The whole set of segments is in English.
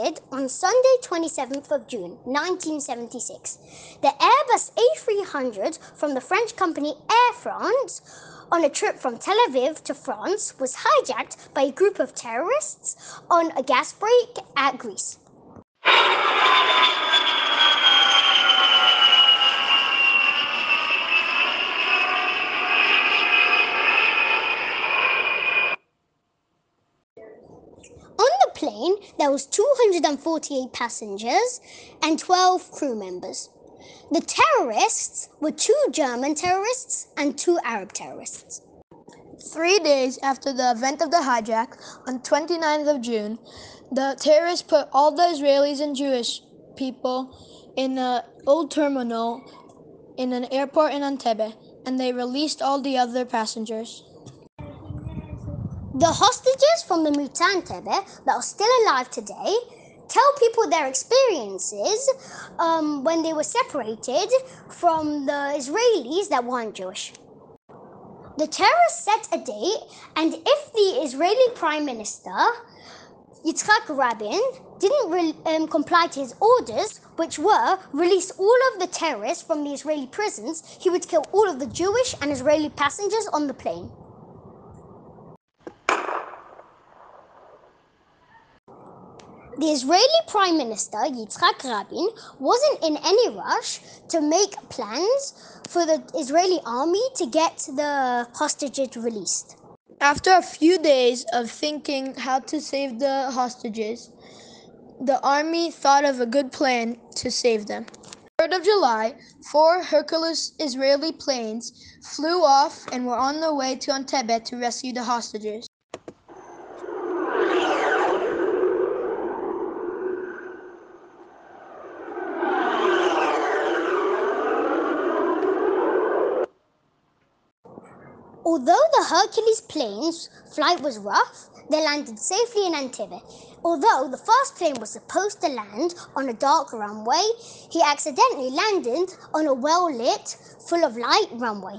on Sunday, 27th of June, 1976. The Airbus A300 from the French company Air France on a trip from Tel Aviv to France was hijacked by a group of terrorists on a gas break at Greece. On the plane, there was 248 passengers and 12 crew members. The terrorists were two German terrorists and two Arab terrorists. Three days after the event of the hijack, on 29th of June, the terrorists put all the Israelis and Jewish people in an old terminal in an airport in Entebbe, and they released all the other passengers. The hostages from the Muta Entebbe that are still alive today tell people their experiences um, when they were separated from the Israelis that weren't Jewish. The terrorists set a date, and if the Israeli Prime Minister, Yitzhak Rabin, didn't re- um, comply to his orders, which were release all of the terrorists from the Israeli prisons, he would kill all of the Jewish and Israeli passengers on the plane. The Israeli Prime Minister Yitzhak Rabin wasn't in any rush to make plans for the Israeli army to get the hostages released. After a few days of thinking how to save the hostages, the army thought of a good plan to save them. 3rd of July, four Hercules Israeli planes flew off and were on their way to Entebbe to rescue the hostages. Although the Hercules plane's flight was rough, they landed safely in Entebbe. Although the first plane was supposed to land on a dark runway, he accidentally landed on a well lit, full of light runway.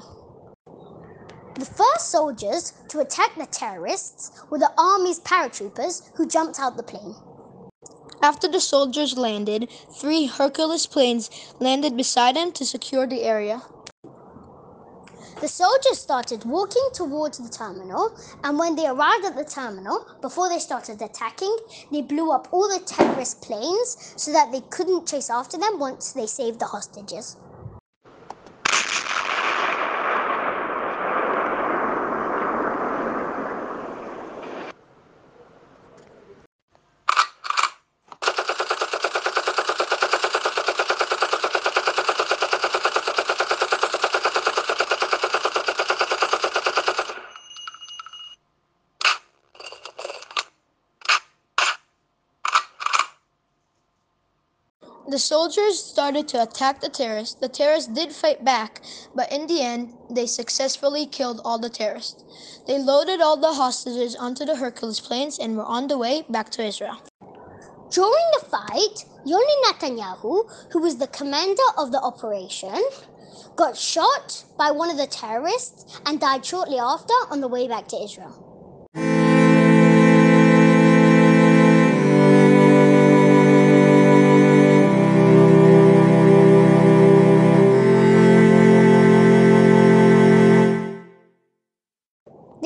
The first soldiers to attack the terrorists were the army's paratroopers who jumped out the plane. After the soldiers landed, three Hercules planes landed beside them to secure the area. The soldiers started walking towards the terminal, and when they arrived at the terminal, before they started attacking, they blew up all the terrorist planes so that they couldn't chase after them once they saved the hostages. The soldiers started to attack the terrorists. The terrorists did fight back, but in the end, they successfully killed all the terrorists. They loaded all the hostages onto the Hercules planes and were on the way back to Israel. During the fight, Yoni Netanyahu, who was the commander of the operation, got shot by one of the terrorists and died shortly after on the way back to Israel.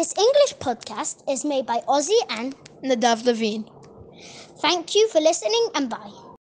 This English podcast is made by Ozzy and Nadav Levine. thank you for listening and bye.